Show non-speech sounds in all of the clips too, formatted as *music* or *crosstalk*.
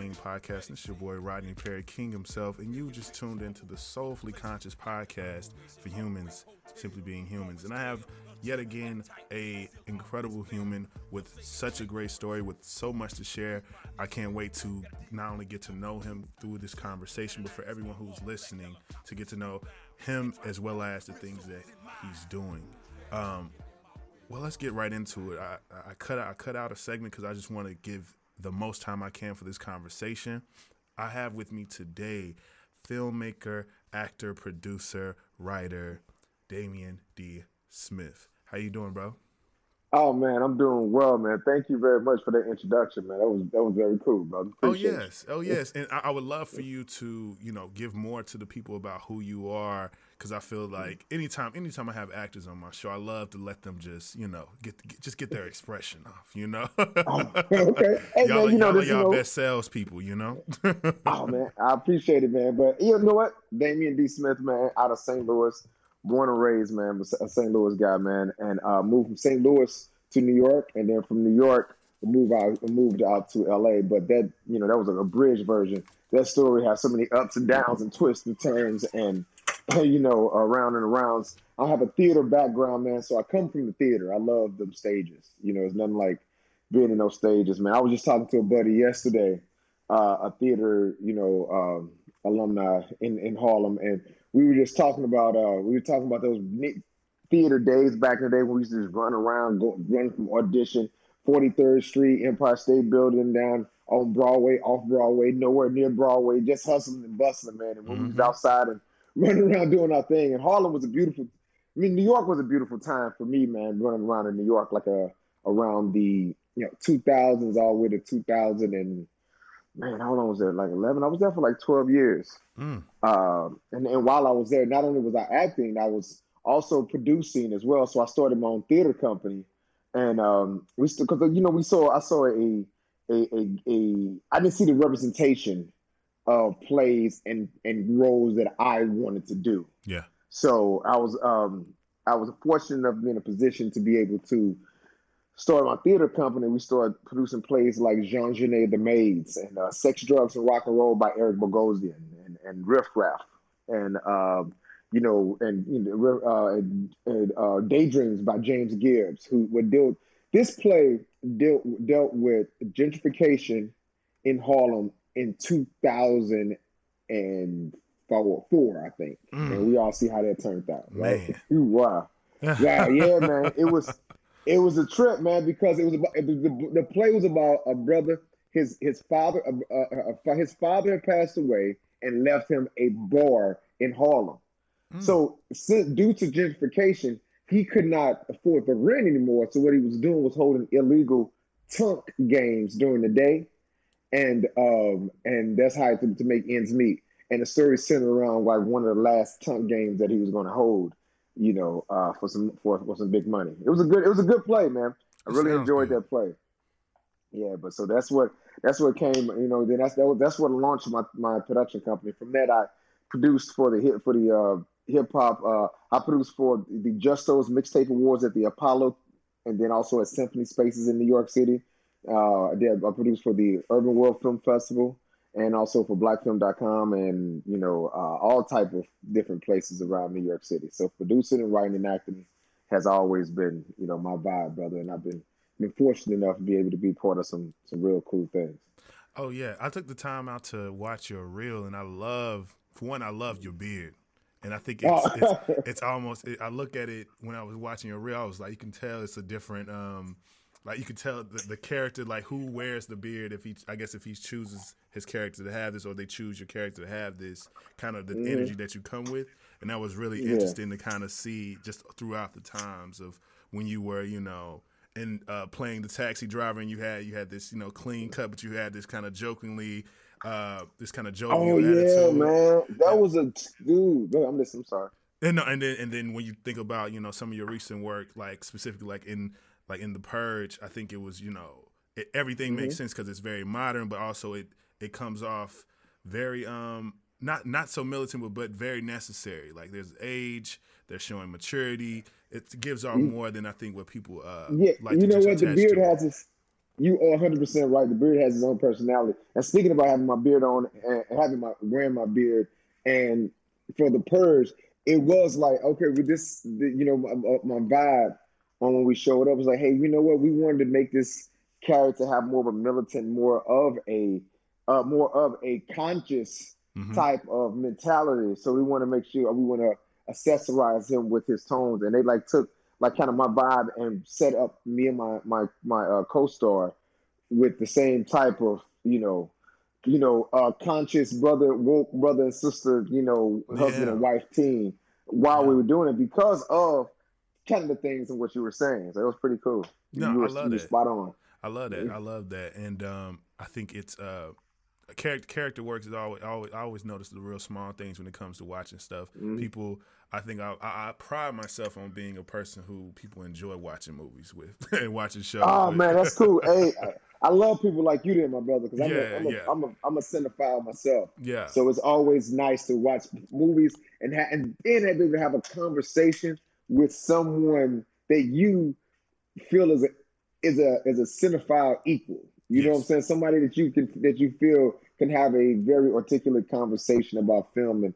King podcast. It's your boy Rodney Perry King himself, and you just tuned into the Soulfully Conscious podcast for humans, simply being humans. And I have yet again a incredible human with such a great story, with so much to share. I can't wait to not only get to know him through this conversation, but for everyone who's listening to get to know him as well as the things that he's doing. Um, well, let's get right into it. I, I cut I cut out a segment because I just want to give the most time I can for this conversation. I have with me today filmmaker, actor, producer, writer Damien D. Smith. How you doing, bro? Oh man, I'm doing well, man. Thank you very much for that introduction, man. That was that was very cool, brother. Oh, Appreciate oh yes, it. oh yes, and I, I, would love for you to you know give more to the people about who you are because I feel like anytime anytime I have actors on my show, I love to let them just you know get, get just get their expression off, you know. oh, *laughs* okay, hey, y'all, man, you y'all know, y'all know, best salespeople, you know. *laughs* oh man, I appreciate it, man. But you know what, Damien D. Smith, man, out of St. Louis, born and raised, man, a St. Louis guy, man, and uh, moved from St. Louis to New York, and then from New York, moved out, moved out to L.A. But that, you know, that was like a bridge version. That story has so many ups and downs and twists and turns, and *laughs* you know, around and arounds. I have a theater background, man, so I come from the theater. I love them stages. You know, it's nothing like being in those stages, man. I was just talking to a buddy yesterday, uh, a theater, you know, um, alumni in in Harlem, and we were just talking about uh, we were talking about those theater days back in the day when we used to just run around, go run from audition, 43rd Street, Empire State Building, down on Broadway, off Broadway, nowhere near Broadway, just hustling and bustling, man. And when mm-hmm. we was mm-hmm. outside and running around doing our thing, and Harlem was a beautiful. I mean, New York was a beautiful time for me, man. Running around in New York like a around the you know 2000s all the way to 2000 and man, how long was there? Like 11. I was there for like 12 years. Mm. Um, and, and while I was there, not only was I acting, I was also producing as well. So I started my own theater company, and um, we still because you know we saw I saw a a, a a I didn't see the representation of plays and and roles that I wanted to do. Yeah. So I was um I was fortunate enough to be in a position to be able to start my theater company. We started producing plays like Jean Genet, The Maids, and uh, Sex, Drugs, and Rock and Roll by Eric Bogosian, and, and Riff Raff, and um, you know, and you know, uh, and, and uh, Daydreams by James Gibbs, who would deal. This play dealt dealt with gentrification in Harlem in 2004, I think, mm. and we all see how that turned out, right? *laughs* wow, yeah, yeah, man, it was it was a trip, man, because it was about it was the, the play was about a brother. His his father uh, uh, uh his father had passed away and left him a bar in Harlem Mm. So, due to gentrification, he could not afford the rent anymore. So, what he was doing was holding illegal tunk games during the day, and um, and that's how to, to make ends meet. And the story centered around like one of the last tunk games that he was going to hold, you know, uh, for some for, for some big money. It was a good it was a good play, man. I really enjoyed good. that play. Yeah, but so that's what that's what came, you know. Then that's that, was, that's what launched my my production company. From that, I produced for the hit for the uh, hip hop. Uh, I produced for the Justos Mixtape Awards at the Apollo, and then also at Symphony Spaces in New York City. Uh, I, did, I produced for the Urbanworld Film Festival and also for blackfilm.com and you know uh, all type of different places around New York City. So producing and writing and acting has always been you know my vibe, brother, and I've been been fortunate enough to be able to be part of some some real cool things. Oh yeah, I took the time out to watch your reel, and I love for one, I love your beard. And I think it's it's, *laughs* it's, almost. I look at it when I was watching your reel. I was like, you can tell it's a different. um like you can tell the, the character, like who wears the beard. If he, I guess, if he chooses his character to have this, or they choose your character to have this, kind of the mm-hmm. energy that you come with. and that was really yeah. interesting to kind of see just throughout the times of when you were, you know, and uh, playing the taxi driver, and you had you had this you know clean cut, but you had this kind of jokingly, uh, this kind of joking. Oh yeah, attitude. man, that was a dude. I'm just I'm sorry. And and then and then when you think about you know some of your recent work, like specifically like in like in the Purge, I think it was you know it, everything mm-hmm. makes sense because it's very modern, but also it it comes off very um not not so militant, but but very necessary. Like there's age, they're showing maturity. It gives off mm. more than I think what people uh yeah. Like you know what the beard to. has its. You are 100 percent right. The beard has its own personality. And speaking about having my beard on and having my wearing my beard, and for the purge, it was like okay with this, you know, my, my vibe on when we showed up It was like, hey, you know what? We wanted to make this character have more of a militant, more of a uh, more of a conscious mm-hmm. type of mentality. So we want to make sure we want to accessorize him with his tones, and they like took like kind of my vibe and set up me and my my my uh, co-star with the same type of you know you know uh, conscious brother woke brother and sister you know husband yeah. and wife team while yeah. we were doing it because of kind of the things and what you were saying. So it was pretty cool. No, you were, I love that. Spot on. I love that. I love that, and um, I think it's uh, character character works is always always I always notice the real small things when it comes to watching stuff. Mm-hmm. People, I think I, I, I pride myself on being a person who people enjoy watching movies with *laughs* and watching shows. Oh with. man, that's cool. hey, *laughs* I, I, love people like you, there, my brother, because I'm, yeah, a, I'm, a, yeah. I'm, a, I'm a cinephile myself. Yeah. So it's always nice to watch movies and ha- and then have to have a conversation with someone that you feel is a is a is a cinephile equal. You yes. know what I'm saying? Somebody that you can that you feel can have a very articulate conversation about film and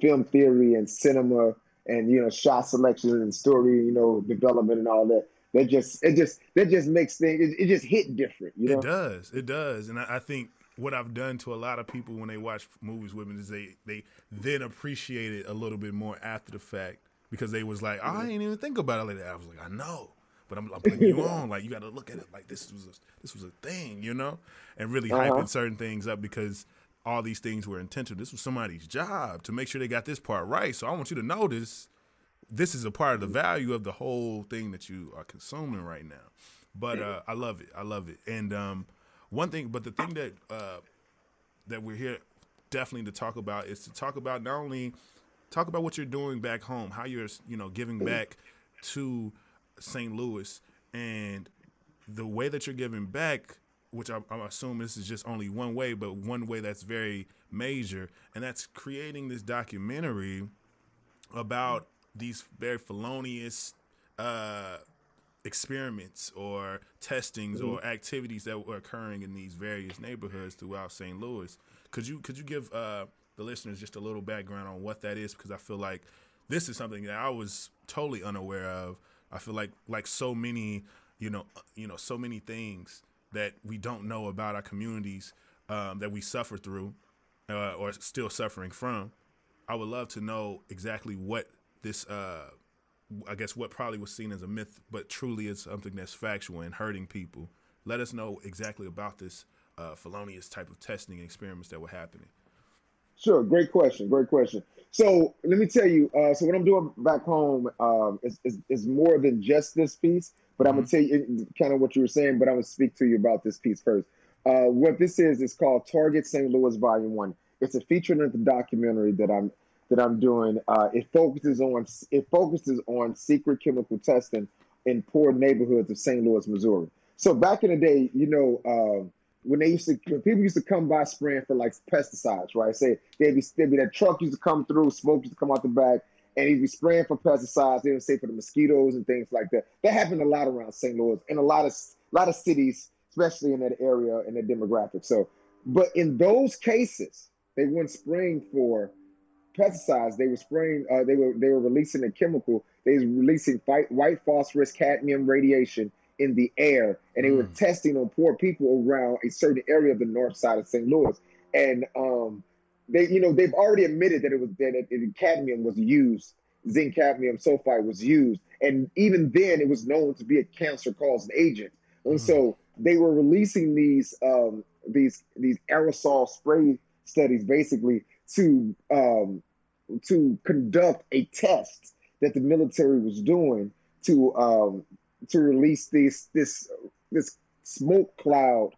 film theory and cinema and you know shot selection and story, you know, development and all that. That just it just that just makes things it, it just hit different. You know? It does, it does, and I, I think what I've done to a lot of people when they watch movies with me is they they then appreciate it a little bit more after the fact because they was like, I didn't even think about it like that. I was like, I know but I'm, I'm putting you *laughs* on. Like you got to look at it like this was a, this was a thing, you know, and really uh-huh. hyping certain things up because all these things were intentional. This was somebody's job to make sure they got this part right. So I want you to notice this is a part of the value of the whole thing that you are consuming right now. But uh, I love it. I love it. And um, one thing, but the thing that uh, that we're here definitely to talk about is to talk about not only talk about what you're doing back home, how you're you know giving back to St. Louis, and the way that you're giving back, which I, I assume this is just only one way, but one way that's very major, and that's creating this documentary about these very felonious uh, experiments or testings mm-hmm. or activities that were occurring in these various neighborhoods throughout St. Louis. Could you could you give uh, the listeners just a little background on what that is? Because I feel like this is something that I was totally unaware of I feel like like so many, you know, you know, so many things that we don't know about our communities um, that we suffer through uh, or still suffering from. I would love to know exactly what this, uh, I guess, what probably was seen as a myth, but truly is something that's factual and hurting people. Let us know exactly about this uh, felonious type of testing and experiments that were happening. Sure, great question. Great question. So let me tell you. Uh, so what I'm doing back home um, is, is, is more than just this piece, but I'm gonna mm-hmm. tell you kind of what you were saying. But I'm gonna speak to you about this piece first. Uh, what this is is called Target St. Louis Volume One. It's a feature-length documentary that I'm that I'm doing. Uh, it focuses on it focuses on secret chemical testing in poor neighborhoods of St. Louis, Missouri. So back in the day, you know. When they used to when people used to come by spraying for like pesticides, right? Say they'd be, they'd be that truck used to come through, smoke used to come out the back, and he'd be spraying for pesticides. They would say for the mosquitoes and things like that. That happened a lot around St. Louis and a lot of a lot of cities, especially in that area and that demographic. So, but in those cases, they weren't spraying for pesticides. They were spraying. Uh, they were they were releasing a chemical. They were releasing white, white phosphorus cadmium radiation in the air, and they mm. were testing on poor people around a certain area of the north side of St. Louis. And um, they, you know, they've already admitted that it was that it, it, cadmium was used, zinc cadmium sulfide was used, and even then it was known to be a cancer-causing agent. And mm. so they were releasing these um, these these aerosol spray studies basically to um, to conduct a test that the military was doing to um, to release this this this smoke cloud,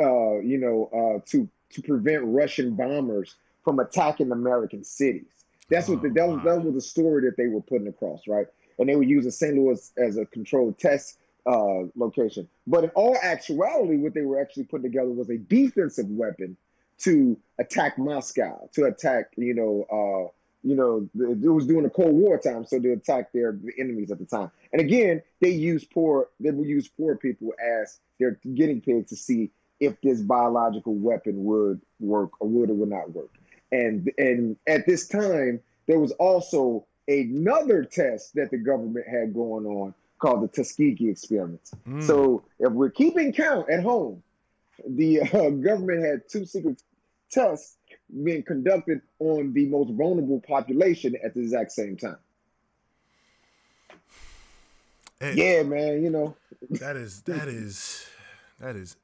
uh, you know, uh, to to prevent Russian bombers from attacking American cities. That's what the, that was that was the story that they were putting across, right? And they were using St. Louis as a controlled test uh, location. But in all actuality, what they were actually putting together was a defensive weapon to attack Moscow, to attack, you know, uh, you know, it was during the Cold War time, so they attacked their enemies at the time. And again, they use poor, they would use poor people as their guinea pig to see if this biological weapon would work or would or would not work. And and at this time, there was also another test that the government had going on called the Tuskegee experiments. Mm. So if we're keeping count at home, the uh, government had two secret tests being conducted on the most vulnerable population at the exact same time. And yeah, man, you know that is that is that is.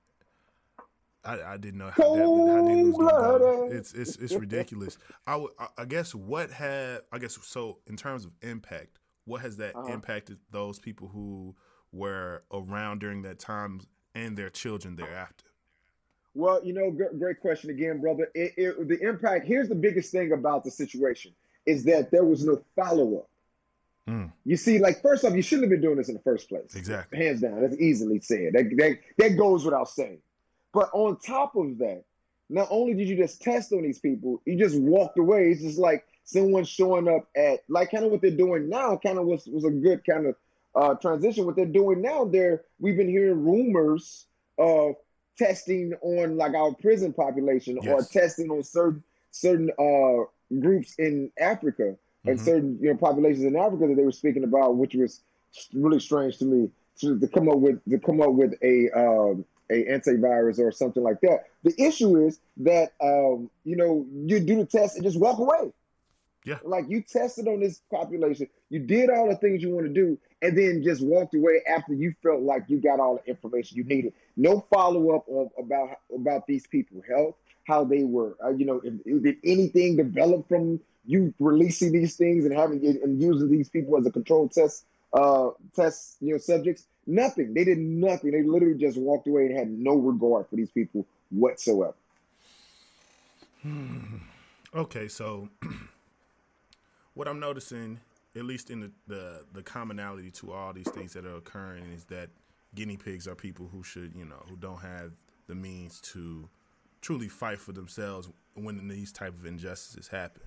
I, I didn't know how, that, how they lose It's it's it's ridiculous. I, w- I guess what had I guess so in terms of impact, what has that uh-huh. impacted those people who were around during that time and their children thereafter? Well, you know, great question again, brother. It, it, the impact here's the biggest thing about the situation is that there was no follow up. Mm. You see, like first off, you shouldn't have been doing this in the first place. Exactly, hands down. That's easily said. That that, that goes without saying. But on top of that, not only did you just test on these people, you just walked away. It's just like someone showing up at like kind of what they're doing now. Kind of was was a good kind of uh, transition. What they're doing now, they're we've been hearing rumors of testing on like our prison population yes. or testing on certain certain uh, groups in Africa and mm-hmm. certain you know populations in Africa that they were speaking about, which was really strange to me to, to come up with to come up with a um, a antivirus or something like that. The issue is that um, you know you do the test and just walk away. Yeah. Like you tested on this population, you did all the things you want to do, and then just walked away after you felt like you got all the information you needed. No follow up about about these people' health, how they were, uh, you know, if, if, did anything develop from you releasing these things and having and using these people as a control test uh test you know subjects nothing. They did nothing. They literally just walked away and had no regard for these people whatsoever. Okay so *clears throat* what I'm noticing, at least in the, the, the commonality to all these things that are occurring, is that guinea pigs are people who should, you know, who don't have the means to truly fight for themselves when these type of injustices happen.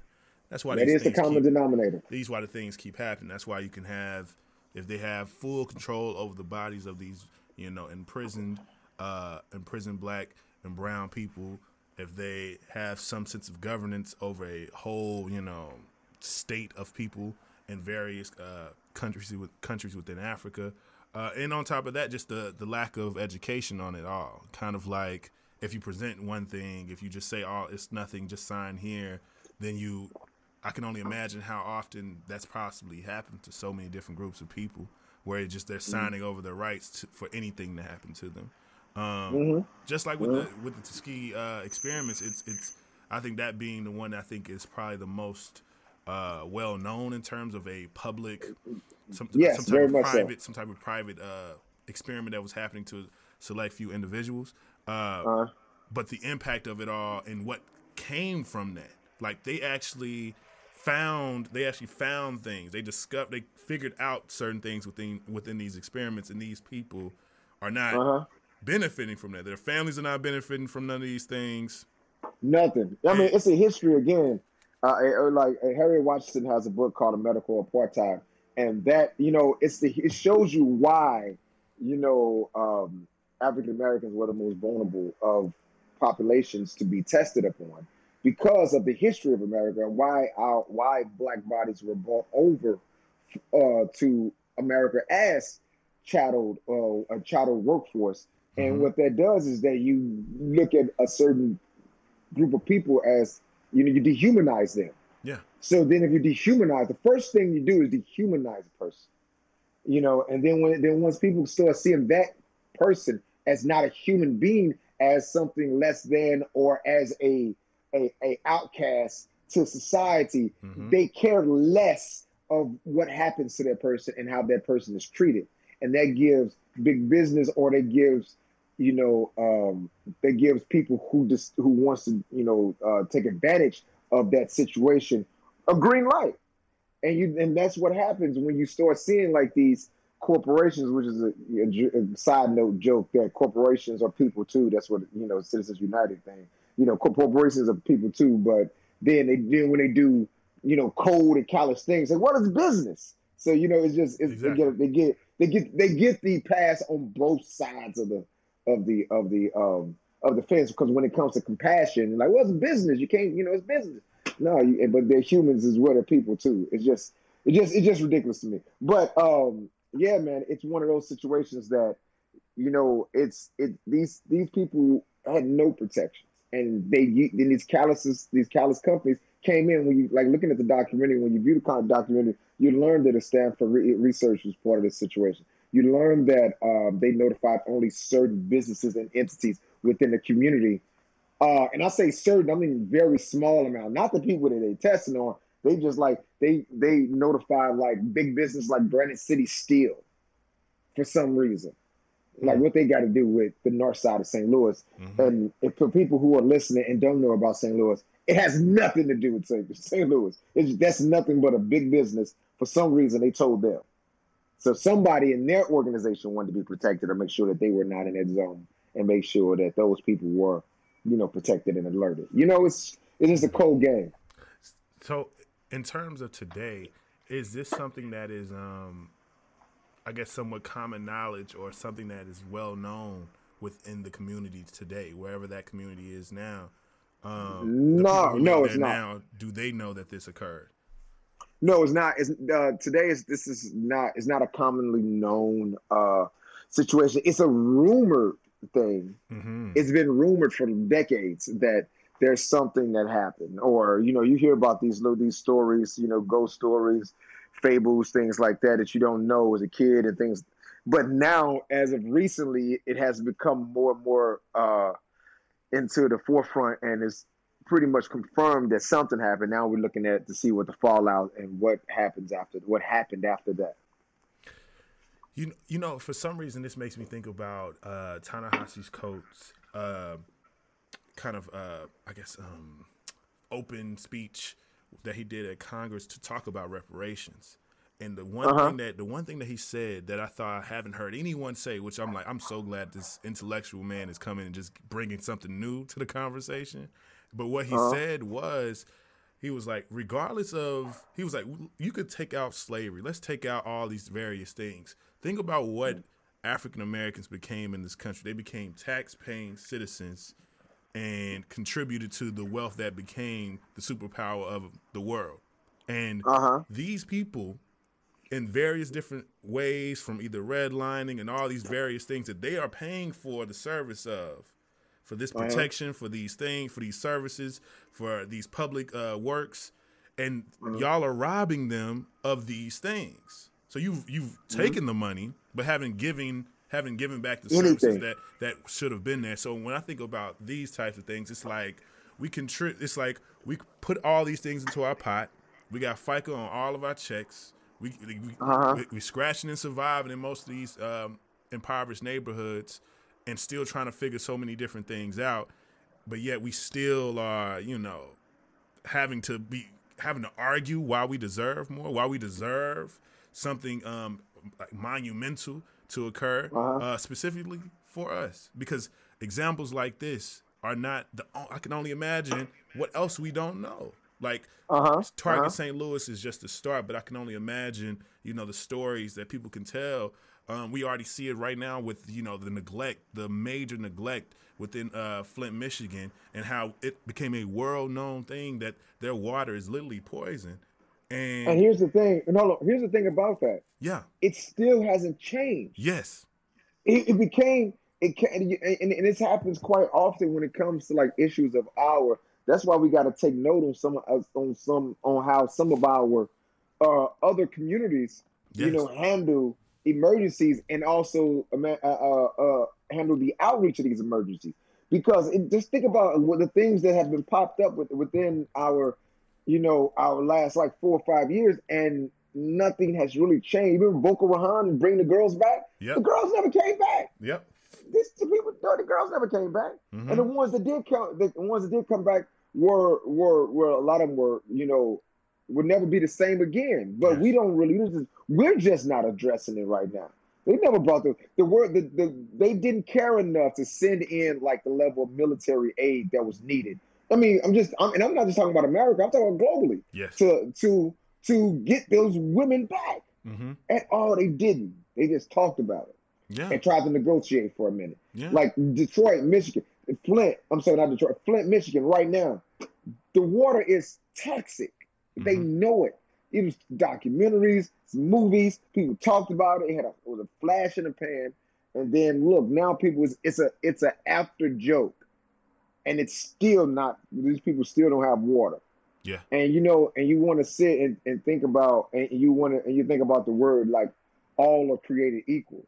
That's why that is the common keep, denominator. These why the things keep happening. That's why you can have if they have full control over the bodies of these, you know, imprisoned, uh, imprisoned black and brown people. If they have some sense of governance over a whole, you know, state of people in various uh, countries countries within Africa. Uh, and on top of that, just the the lack of education on it all. Kind of like if you present one thing, if you just say, "Oh, it's nothing, just sign here," then you, I can only imagine how often that's possibly happened to so many different groups of people, where it just they're mm-hmm. signing mm-hmm. over their rights to, for anything to happen to them. Um, mm-hmm. Just like with mm-hmm. the with the Tuskegee uh, experiments, it's it's I think that being the one I think is probably the most uh, well known in terms of a public, some, yes, some type of private, so. some type of private uh, experiment that was happening to select few individuals. Uh, uh but the impact of it all and what came from that, like they actually found, they actually found things. They discovered, they figured out certain things within within these experiments, and these people are not uh-huh. benefiting from that. Their families are not benefiting from none of these things. Nothing. I mean, it's a history again uh, like uh, Harriet Washington has a book called A Medical Apartheid, and that you know it's the it shows you why you know um, African Americans were the most vulnerable of populations to be tested upon because of the history of America and why our why black bodies were brought over uh, to America as chattel uh, a chattel workforce. And mm-hmm. what that does is that you look at a certain group of people as you know, you dehumanize them. Yeah. So then, if you dehumanize, the first thing you do is dehumanize a person. You know, and then when then once people start seeing that person as not a human being, as something less than or as a a, a outcast to society, Mhm. they care less of what happens to that person and how that person is treated. And that gives big business or that gives, you know, um, that gives people who just who wants to, you know, uh, take advantage of that situation a green light. And you and that's what happens when you start seeing like these corporations, which is a side note joke that corporations are people too. That's what you know, Citizens United thing. You know, corporations are people too, but then they then when they do you know cold and callous things, like what is business? So you know, it's just it's, Exactly. they get they get they get they get the pass on both sides of the of the of the um of the fence because when it comes to compassion, like what's business? You can't you know it's business. No, you, but they're humans as well. They're people too. It's just it just it's just ridiculous to me. But um yeah, man, it's one of those situations that you know it's it these these people had no protections and they then these calluses these callous companies came in when you like looking at the documentary when you view the kind of documentary you learn that a Stanford re- research was part of this situation you learn that um, they notified only certain businesses and entities within the community uh, and I say certain I mean very small amount not the people that they tested on they just like they they notified like big business like Granite City Steel for some reason like what they got to do with the north side of St. Louis. Mhm. And if for people who are listening and don't know about St. Louis, it has nothing to do with St. St. Louis. It's, that's nothing but a big business. For some reason, they told them. So somebody in their organization wanted to be protected or make sure that they were not in that zone and make sure that those people were, you know, protected and alerted. You know, it's it's just a cold game. So, in terms of today, is this something that is, um, I guess, somewhat common knowledge or something that is well known within the community today, wherever that community is now? Um, No, no, it's not. Now, do they know that this occurred? No, it's not. It's uh, today is this is not it's not a commonly known uh situation. It's a rumored thing. Mm-hmm. It's been rumored for decades that there's something that happened, or you know, you hear about these little these stories, you know, ghost stories, fables, things like that that you don't know as a kid and things. But now, as of recently, it has become more and more uh, into the forefront, and it's pretty much confirmed that something happened. Now we're looking at to see what the fallout and what happens after what happened after that. You you know, for some reason, this makes me think about uh, Ta-Nehisi's uh, kind of, uh, I guess, um, open speech that he did at Congress to talk about reparations. And the one Uh-huh. thing that the one thing that he said that I thought I haven't heard anyone say, which I'm like, I'm so glad this intellectual man is coming and just bringing something new to the conversation. But what he Uh-huh. said was, he was like, regardless of, he was like, you could take out slavery. Let's take out all these various things. Think about what African Americans became in this country. They became tax paying citizens and contributed to the wealth that became the superpower of the world. And Uh huh. these people, in various different ways, from either redlining and all these various things that they are paying for the service of, for this protection, for these things, for these services, for these public uh, works, and y'all are robbing them of these things. So you've you've Mm-hmm. taken the money, but haven't given haven't given back the Anything. services that that should have been there. So when I think about these types of things, it's like we contri- It's like we put all these things into our pot. We got FICA on all of our checks. We we, Uh-huh. we, we scratching and surviving in most of these um, impoverished neighborhoods, and still trying to figure so many different things out. But yet we still are, you know, having to be having to argue why we deserve more, why we deserve something um, like monumental to occur Uh-huh. uh, specifically for us. Because examples like this are not the. I can only imagine what else we don't know. Like Uh-huh. Target Uh-huh. St. Louis is just the start, but I can only imagine, you know, the stories that people can tell. Um, we already see it right now with, you know, the neglect, the major neglect within uh, Flint, Michigan, and how it became a world-known thing that their water is literally poison. And, And here's the thing. No, no. Here's the thing about that. yeah, It still hasn't changed. yes, it, it became it can and, and, and this happens quite often when it comes to like issues of our that's why we got to take note on some on some on how some of our uh, other communities you know handle emergencies and also uh, uh, uh, handle the outreach of these emergencies because it, just think about what the things that have been popped up with, within our you know, our last like four or five years, and nothing has really changed. Remember Boko Haram and bring the girls back? Yep. The girls never came back. Yep. This the people, the girls never came back, Mhm. and the ones that did come, the ones that did come back were were were a lot of them were you know would never be the same again. But Yes. we don't really. We're just, we're just not addressing it right now. They never brought the the word. The, the they didn't care enough to send in like the level of military aid that was needed. I mean, I'm just, I'm, and I'm not just talking about America. I'm talking about globally Yes. to to to get those women back. Mm-hmm. And oh, they didn't. They just talked about it Yeah. and tried to negotiate for a minute. Yeah. Like Detroit, Michigan, Flint. I'm sorry, not Detroit. Flint, Michigan. Right now, the water is toxic. They Mhm. know it. It was documentaries, movies. People talked about it. It had a, it was a flash in the pan, and then look now, people is it's a it's a after joke, and it's still not. These people still don't have water. Yeah. And you know, and you want to sit and, and think about, and you want to, and you think about the word like all are created equal.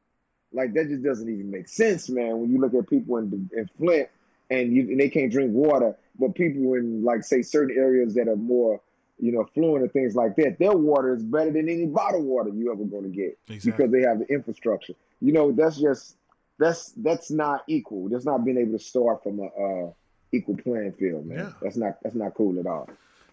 Like that just doesn't even make sense, man. When you look at people in in Flint and you and they can't drink water, but people in like say certain areas that are more, you know, fluent and things like that, their water is better than any bottled water you ever going to get Exactly. because they have the infrastructure. You know, that's just that's that's not equal. That's not being able to start from a uh, equal playing field, man. Yeah. That's not that's not cool at all.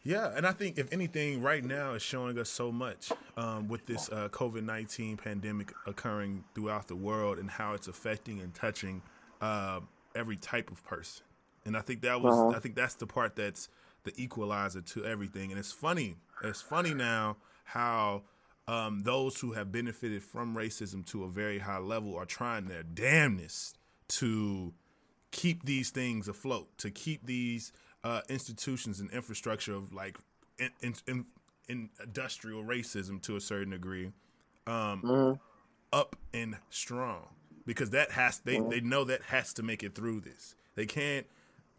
Yeah, and I think if anything, right now is showing us so much um, with this uh, COVID nineteen pandemic occurring throughout the world and how it's affecting and touching uh, every type of person. And I think that was, Uh-huh. I think that's the part that's the equalizer to everything. And it's funny, it's funny now how um, those who have benefited from racism to a very high level are trying their damnedest to keep these things afloat, to keep these uh, institutions and infrastructure of like in, in, in, in industrial racism to a certain degree um, Mhm. up and strong because that has they, they know that has to make it through this. They can't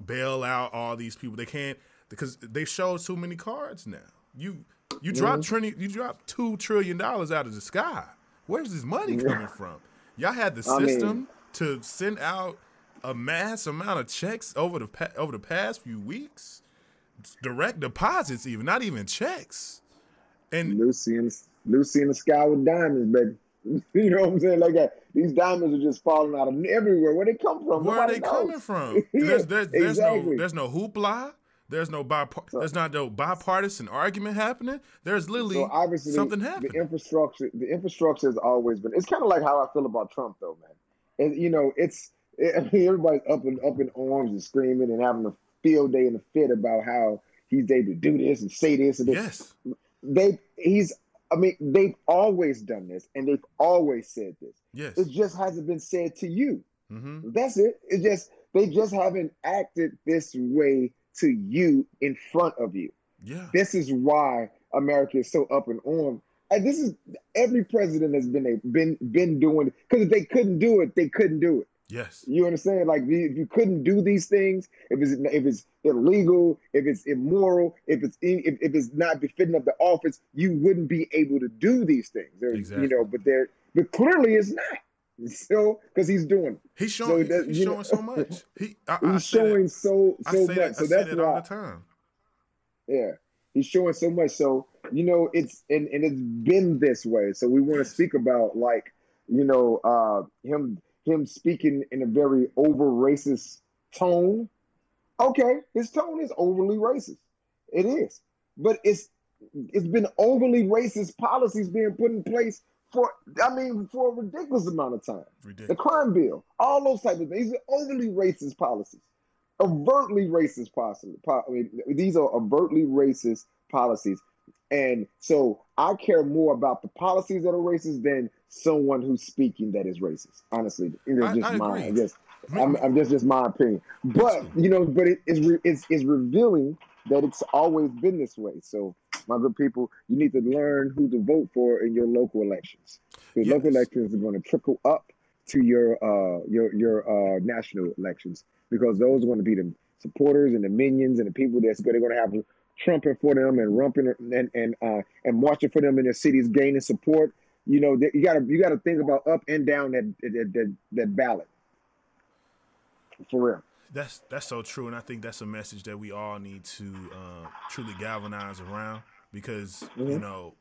bail out all these people. They can't because they show too many cards now. You you drop trini, you drop two trillion dollars out of the sky. Where's this money coming from? Y'all had the I mean- system to send out a mass amount of checks over the pa- over the past few weeks, direct deposits, even not even checks. And Lucy in Lucy in the sky with diamonds, baby. *laughs* You know what I'm saying? Like that. These diamonds are just falling out of everywhere. Where they come from? where are they knows. coming from? *laughs* There's there's, there's no there's no hoopla. There's no bipart- there's not no bipartisan argument happening. There's literally So obviously, something the happening. infrastructure, the infrastructure has always been. It's kind of like how I feel about Trump, though, man. And you know, it's I mean, *laughs* everybody's up and up in arms and screaming and having a field day and a fit about how he's able to do this and say this and this. yes. They, he's. I mean, they've always done this and they've always said this. Yes. It just hasn't been said to you. Mm-hmm. That's it. It just they just haven't acted this way to you in front of you. Yeah. This is why America is so up and on. And this is every president has been a, been been doing because if they couldn't do it, they couldn't do it. Yes. You understand? Like if you couldn't do these things, if it's if it's illegal, if it's immoral, if it's if, if it's not befitting of the office, you wouldn't be able to do these things. Exactly. You know, but there, but clearly it's not. So because he's doing, it. He's showing. that- he's showing know- so *laughs* much. He. I, I he's that- showing so so say much. that, So I that's that all the time. Yeah, he's showing so much. So you know, it's and, and it's been this way. So we want to speak about like you know uh, him him speaking in a very over racist tone. Okay, his tone is overly racist. It is, but it's it's been overly racist policies being put in place for I mean for a ridiculous amount of time the crime bill, all those type of things. These are overtly racist policies, overtly racist policies. I mean, these are overtly racist policies, and so I care more about the policies that are racist than someone who's speaking that is racist. Honestly, it's I- just I my, agree. I guess. I'm, I'm just just my opinion. But you know, but it is re- it's, it's revealing that it's always been this way. So. My good people, you need to learn who to vote for in your local elections. Because local elections are going to trickle up to your uh your your uh national elections because those are going to be the supporters and the minions and the people that's going to have trumping for them and rumping and and uh and marching for them in their cities gaining support. You know you got to you got to think about up and down that that that, that ballot. For real. That's that's so true, and I think that's a message that we all need to uh, truly galvanize around because mm-hmm. you know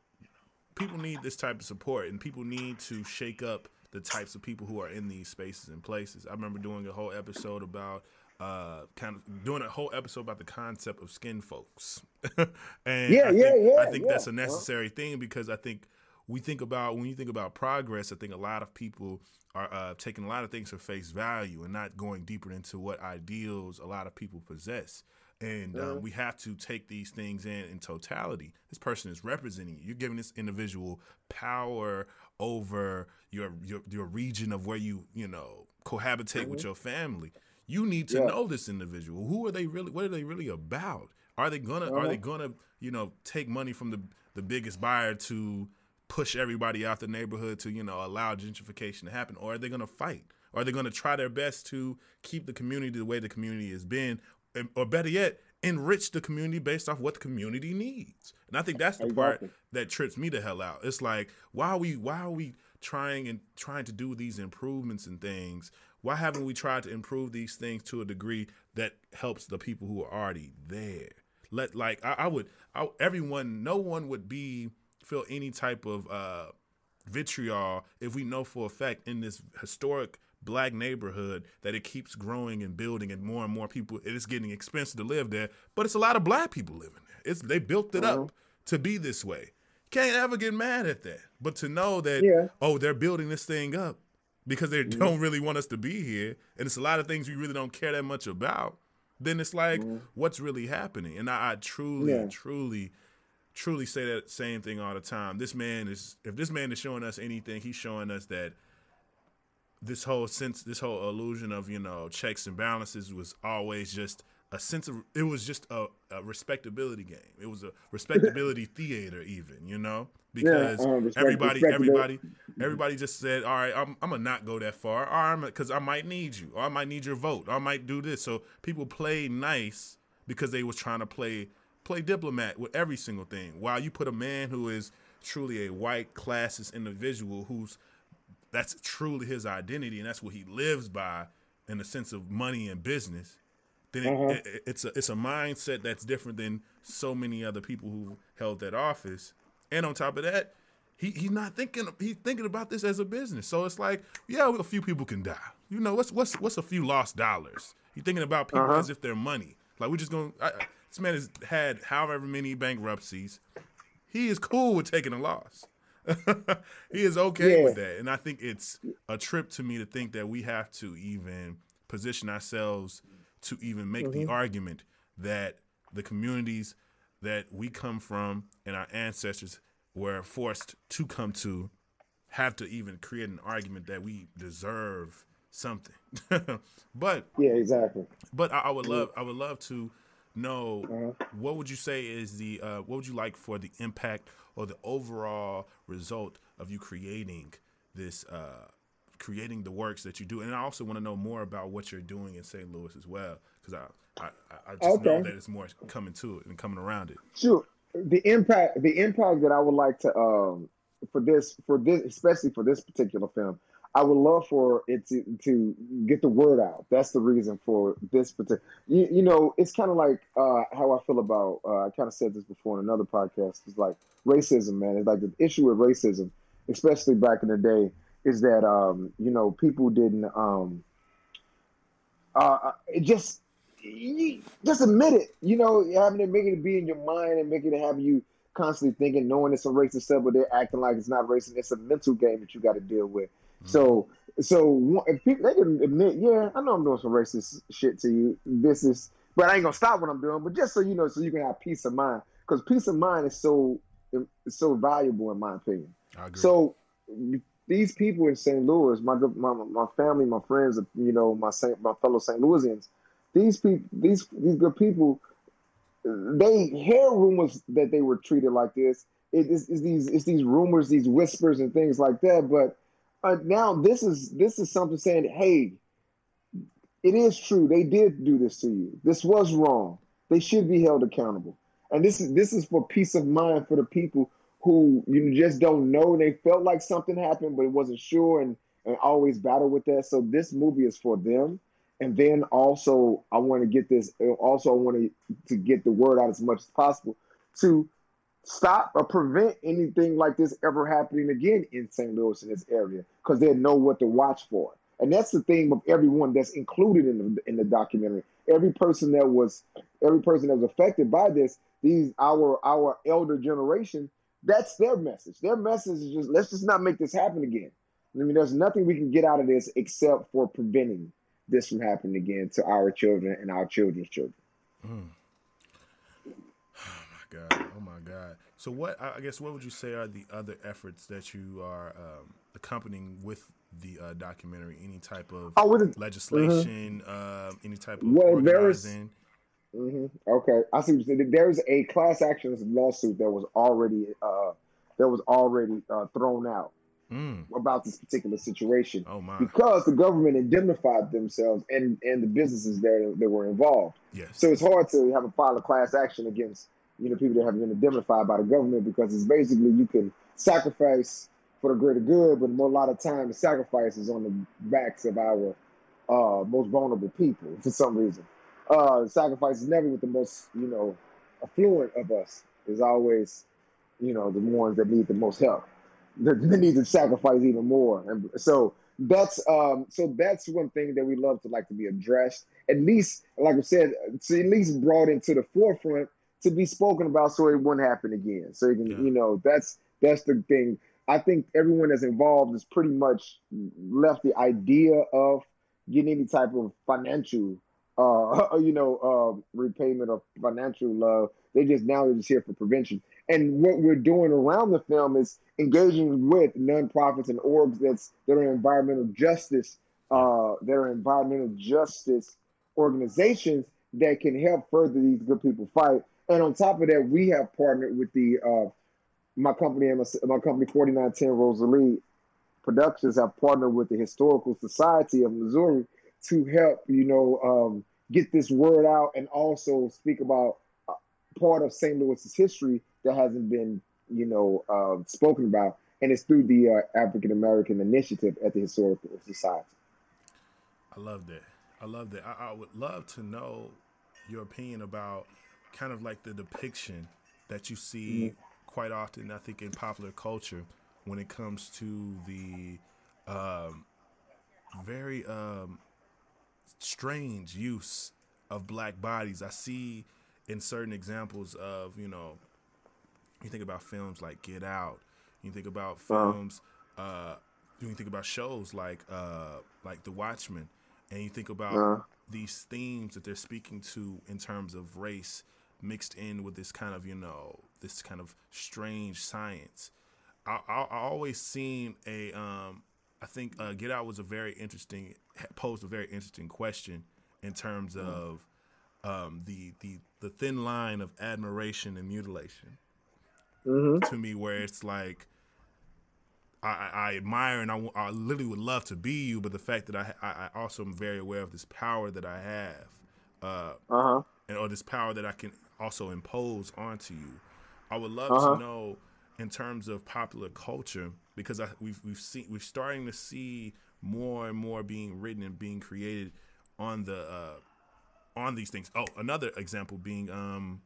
people need this type of support, and people need to shake up the types of people who are in these spaces and places. I remember doing a whole episode about uh, kind of doing a whole episode about the concept of skin folks. *laughs* and yeah, I think, yeah. I think yeah. that's a necessary thing because I think we think about when you think about progress, I think a lot of people are uh, taking a lot of things for face value and not going deeper into what ideals a lot of people possess. And um, mm-hmm. we have to take these things in in totality. This person is representing you. You're giving this individual power over your your, your region of where you you know cohabitate mm-hmm. with your family. You need to yeah. know this individual. Who are they really? What are they really about? Are they gonna uh-huh. Are they gonna you know take money from the the biggest buyer to push everybody out the neighborhood to you know allow gentrification to happen, or are they gonna fight? Or are they gonna try their best to keep the community the way the community has been, or better yet, enrich the community based off what the community needs? And I think that's the exactly. part that trips me the hell out. It's like why are we why are we trying and trying to do these improvements and things why haven't we tried to improve these things to a degree that helps the people who are already there? Let like I, I would, I, everyone, no one would be feel any type of uh, vitriol if we know for a fact in this historic black neighborhood that it keeps growing and building and more and more people it is getting expensive to live there but it's a lot of black people living there it's they built it up to be this way can't ever get mad at that but to know that yeah. oh they're building this thing up because they mm-hmm. don't really want us to be here, and it's a lot of things we really don't care that much about, then it's like, mm-hmm. what's really happening? And I, I truly, yeah. truly, truly say that same thing all the time. This man is, if this man is showing us anything, he's showing us that this whole sense, this whole illusion of you know checks and balances was always just a sense of it was just a, a respectability game. It was a respectability *laughs* theater, even you know, because yeah, um, everybody, everybody, everybody just said, "All right, I'm, I'm gonna not go that far, or because I might need you, or I might need your vote, or I might do this." So people play nice because they was trying to play play diplomat with every single thing. While you put a man who is truly a white classist individual who's that's truly his identity and that's what he lives by in the sense of money and business then uh-huh. it, it, it's a it's a mindset that's different than so many other people who held that office. And on top of that, he he's not thinking he's thinking about this as a business. So it's like, yeah, a few people can die. You know, what's what's what's a few lost dollars? You're thinking about people uh-huh. as if they're money. Like we're just going. to This man has had however many bankruptcies. He is cool with taking a loss. *laughs* he is okay yeah. with that, and I think it's a trip to me to think that we have to even position ourselves to even make mm-hmm. the argument that the communities that we come from and our ancestors were forced to come to have to even create an argument that we deserve something. *laughs* but yeah, exactly. But I, I, would love I would love to know uh-huh. what would you say is the uh, what would you like for the impact or the overall result of you creating this uh, creating the works that you do. And I also want to know more about what you're doing in St. Louis as well, because I, I, I just okay. know that it's more coming to it and coming around it. Sure. The impact, the impact that I would like to, um, for this, for this, especially for this particular film, I would love for it to, to get the word out. That's the reason for this particular. You, you know, it's kind of like uh, how I feel about. Uh, I kind of said this before in another podcast. It's like racism, man. It's like the issue with racism, especially back in the day is that um, you know people didn't um, uh, uh just just admit it. You know, having it making it be in your mind and making it have you constantly thinking, knowing it's some racist stuff, but they're acting like it's not racist. It's a mental game that you got to deal with. Mm-hmm. So, so if people they can admit, yeah, I know I'm doing some racist shit to you. This is, but I ain't gonna stop what I'm doing. But just so you know, so you can have peace of mind, because peace of mind is so so valuable in my opinion. So these people in St. Louis, my my my family, my friends, you know, my Saint, my fellow St. Louisians, these people, these these good people, they hear rumors that they were treated like this. It is these it's these rumors, these whispers, and things like that. But uh, now this is this is something saying, hey, it is true. They did do this to you. This was wrong. They should be held accountable. And this is this is for peace of mind for the people who you just don't know. They felt like something happened, but it wasn't sure and, and always battle with that. So this movie is for them. and then also I want to get this. Also, I want to to get the word out as much as possible to stop or prevent anything like this ever happening again in St. Louis in this area because they know what to watch for. And that's the theme of everyone that's included in the in the documentary. Every person that was every person that was affected by this, these our our elder generation, that's their message. Their message is just let's just not make this happen again. I mean, there's nothing we can get out of this except for preventing this from happening again to our children and our children's children. Mm. Oh my God. Oh my God. So what I guess what would you say are the other efforts that you are um, accompanying with the uh, documentary? Any type of oh, legislation, mm-hmm. uh, any type of well, organizing? Mm-hmm. Okay, I see. There's a class action lawsuit that was already uh, that was already uh, thrown out mm. about this particular situation. Oh my! Because the government indemnified themselves and and the businesses that that were involved. Yes. So it's hard to have a file a class action against you know people that have been indemnified by the government because it's basically you can sacrifice for the greater good, but a lot of time the sacrifice is on the backs of our uh, most vulnerable people *laughs* for some reason. Uh, sacrifice is never with the most you know affluent of us. Is always you know the ones that need the most help *laughs* they need to sacrifice even more. And so that's um so that's one thing that we love to like to be addressed. At least, like I said, at least brought into the forefront to be spoken about so it wouldn't happen again. So you can, yeah. you know, that's that's the thing. I think everyone that's involved is pretty much left the idea of getting any type of financial uh *laughs* you know uh repayment of financial love. They just now they're just here for prevention. And what we're doing around the film is engaging with nonprofits and orgs that's that are environmental justice, uh, that are environmental justice organizations that can help further these good people fight. And on top of that, we have partnered with the uh, my company and my, my company 4910 Rosalie Productions have partnered with the Historical Society of Missouri to help you know um, get this word out and also speak about uh, part of St. Louis's history that hasn't been, you know, uh, spoken about, and it's through the uh, African American Initiative at the Historical Society. I love that. I love that. I, I, would love to know your opinion about kind of like the depiction that you see quite often, I think, in popular culture when it comes to the um, very um, strange use of black bodies. I see in certain examples of, you know, you think about films like Get Out. You think about uh-huh. films. Uh, you think about shows like uh, like The Watchmen, and you think about uh these themes that they're speaking to in terms of race mixed in with this kind of you know this kind of strange science. I, I, I always seen a um, I think uh, Get Out was a very interesting posed a very interesting question in terms uh-huh. of um, the the the thin line of admiration and mutilation mm-hmm. to me where it's like I, I admire and I, I literally would love to be you, but the fact that I, I also am very aware of this power that I have, uh, uh-huh. and or this power that I can also impose onto you. I would love uh-huh. to know in terms of popular culture because I, we've we've seen we're starting to see more and more being written and being created on the uh, on these things. Oh, another example being um,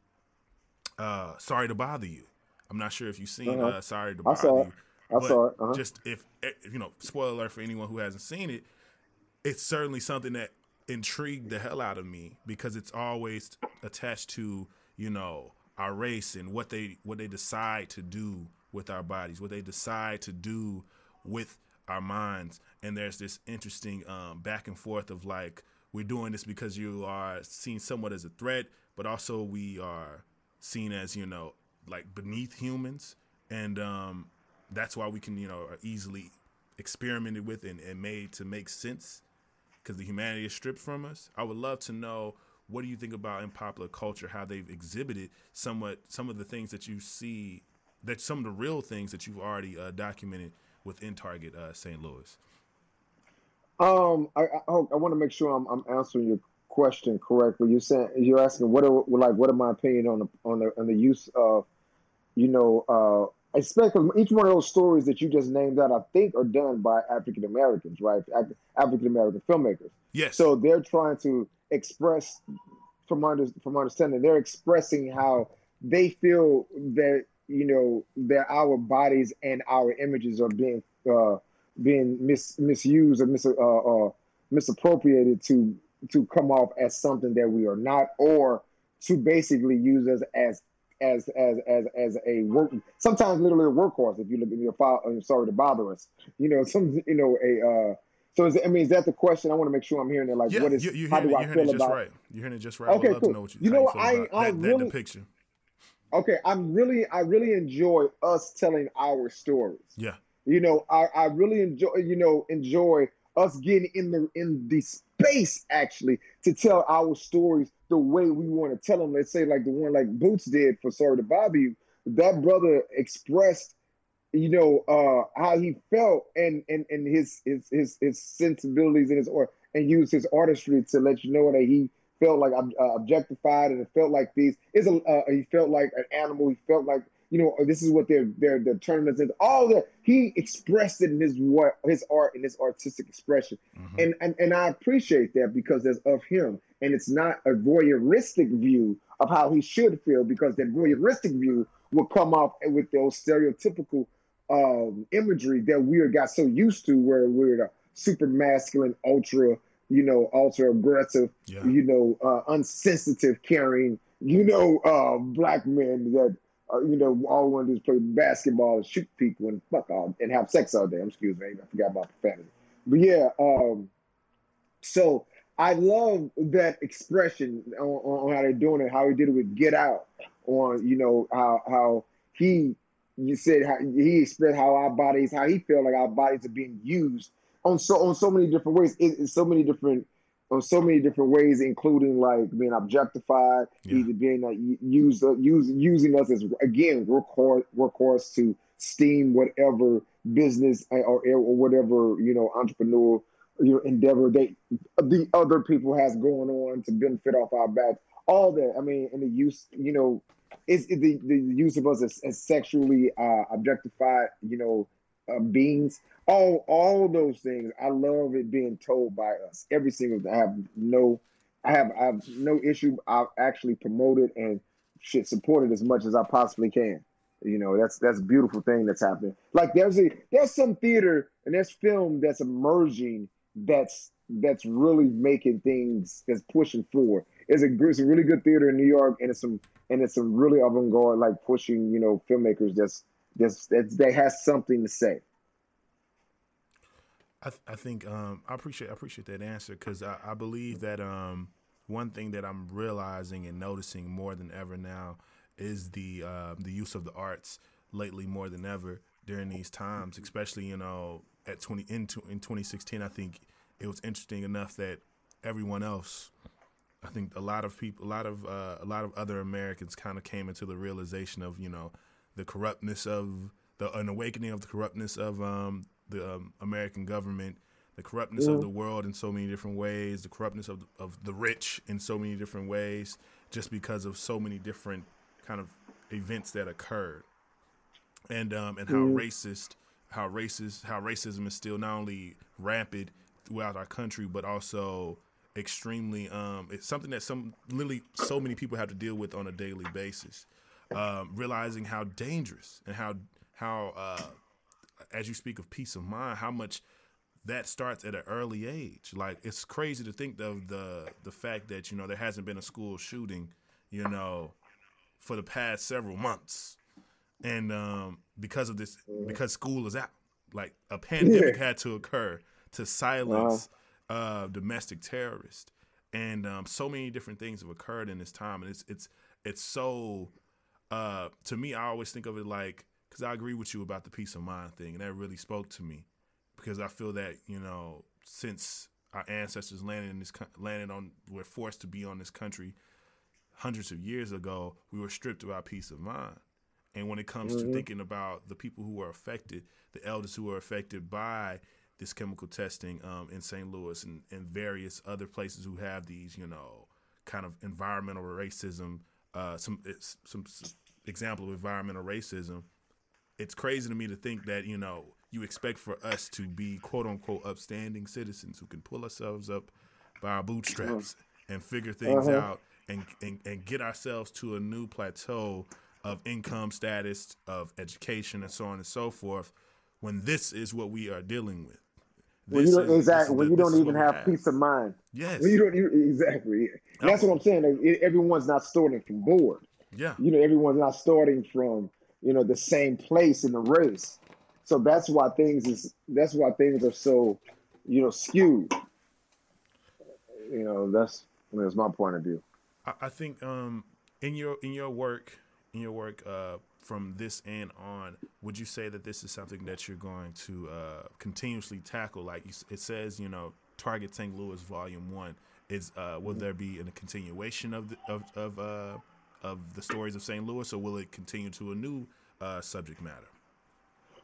uh, sorry to bother you. I'm not sure if you've seen. Uh-huh. Uh, sorry to bother I saw you. I saw it. Uh-huh. Just if eh, you know, spoiler alert for anyone who hasn't seen it, it's certainly something that intrigued the hell out of me because it's always attached to you know our race and what they what they decide to do with our bodies, what they decide to do with our minds, and there's this interesting um, back and forth of like we're doing this because you are seen somewhat as a threat, but also we are seen as you know like beneath humans, and um, that's why we can you know are easily experimented with and, and made to make sense because the humanity is stripped from us. I would love to know what do you think about in popular culture how they've exhibited somewhat some of the things that you see that some of the real things that you've already uh, documented within Target uh, St. Louis. Um, I, I, I want to make sure I'm, I'm answering your question correctly. You're saying you're asking what are like what are my opinion on the on the on the use of you know, uh, especially each one of those stories that you just named out, I think are done by African Americans, right? African American filmmakers. Yes. So they're trying to express from under, from understanding, they're expressing how they feel that you know that our bodies and our images are being uh, being mis- misused or mis- uh, uh, misappropriated to to come off as something that we are not, or to basically use us as as as as as a work sometimes literally a workhorse if you look at your file I'm sorry to bother us. You know some you know a uh so is, I mean is that the question? I want to make sure I'm hearing it like yeah, what is you, you're how hearing, do I feel it about right. You're hearing it just right. Okay, I would love cool. to know what you, You know what, I- I that, really- that depiction okay I'm really I really enjoy us telling our stories. Yeah. You know I, I really enjoy you know enjoy us getting in the in the space actually to tell our stories the way we want to tell them let's say like the one like boots did for sorry to you. That brother expressed you know uh how he felt and and and his his his, his sensibilities and his or and used his artistry to let you know that he felt like uh, objectified and it felt like these is a uh, he felt like an animal. He felt like you know this is what they're they're they're turning all that he expressed it in his what his art and his artistic expression. Mhm. and, and and I appreciate that because that's of him, and it's not a voyeuristic view of how he should feel because that voyeuristic view will come off with those stereotypical um, imagery that we got so used to, where we're the super masculine, ultra, you know, ultra aggressive, yeah you know, uh, unsensitive, caring, you know, uh, black men that. Uh, you know, all we want to do is play basketball and shoot people and fuck all and have sex all day. Excuse me, I forgot about profanity. But yeah, um, so I love that expression on, on how they're doing it, how he did it with Get Out, on you know how how he you said how he expressed how our bodies, how he felt like our bodies are being used on so on so many different ways, in, in so many different on so many different ways, including like being objectified, Yeah. either being uh, used uh, use, using us as again workhorse workhorse to steam whatever business uh, or or whatever you know entrepreneur you know endeavor they the other people has going on to benefit off our backs. All that I mean, and the use you know is the the use of us as, as sexually uh, objectified you know uh, beings. All all those things. I love it being told by us every single. I have no. I have I have no issue. I've actually promoted and shit supported as much as I possibly can. You know, that's that's a beautiful thing that's happening. Like there's a there's some theater and there's film that's emerging that's that's really making things that's pushing forward. It's a it's a really good theater in New York and it's some and it's some really avant garde like pushing you know filmmakers that's that's that has something to say. I, th- I think um, I appreciate I appreciate that answer because I, I believe that um, one thing that I'm realizing and noticing more than ever now is the uh, the use of the arts lately more than ever during these times, especially you know at 20 in, in 2016. I think it was interesting enough that everyone else, I think a lot of people, a lot of uh, a lot of other Americans kind of came into the realization of you know the corruptness of the an awakening of the corruptness of um, the um, American government, the corruptness of the world in so many different ways, the corruptness of of the rich in so many different ways, just because of so many different kind of events that occurred, and um, and how racist, how racist, how racism is still not only rampant throughout our country, but also extremely um, it's something that some literally so many people have to deal with on a daily basis. Um, realizing how dangerous and how how uh, as you speak of peace of mind, how much that starts at an early age. Like it's crazy to think of the the fact that you know there hasn't been a school shooting, you know, for the past several months, and um, because of this, because school is out, like a pandemic Yeah. had to occur to silence uh, domestic terrorists, and um, so many different things have occurred in this time, and it's it's it's so. Uh, to me, I always think of it like because I agree with you about the peace of mind thing, and that really spoke to me because I feel that you know since our ancestors landed in this landed on were forced to be on this country hundreds of years ago, we were stripped of our peace of mind. And when it comes to thinking about the people who were affected, the elders who were affected by this chemical testing um, in St. Louis and, and various other places who have these, you know, kind of environmental racism, uh, some it's- some s- example of environmental racism it's crazy to me to think that you know you expect for us to be quote unquote upstanding citizens who can pull ourselves up by our bootstraps uh-huh. and figure things uh-huh. out and, and and get ourselves to a new plateau of income status, of education, and so on and so forth. When this is what we are dealing with. When you don't, is, exactly when the, you don't even have, have, peace of mind. Yes. When you don't exactly. That's what I'm saying. Everyone's not starting from board. Yeah. You know, everyone's not starting from you know the same place in the race. So that's why things is that's why things are so you know skewed. You know, that's I mean, that's my point of view. I, I think um in your in your work in your work uh, from this end on, would you say that this is something that you're going to uh, continuously tackle? Like it says, you know, Target St. Louis Volume One. Is uh, will there be a continuation of the, of of uh, of the stories of St. Louis, or will it continue to a new uh, subject matter?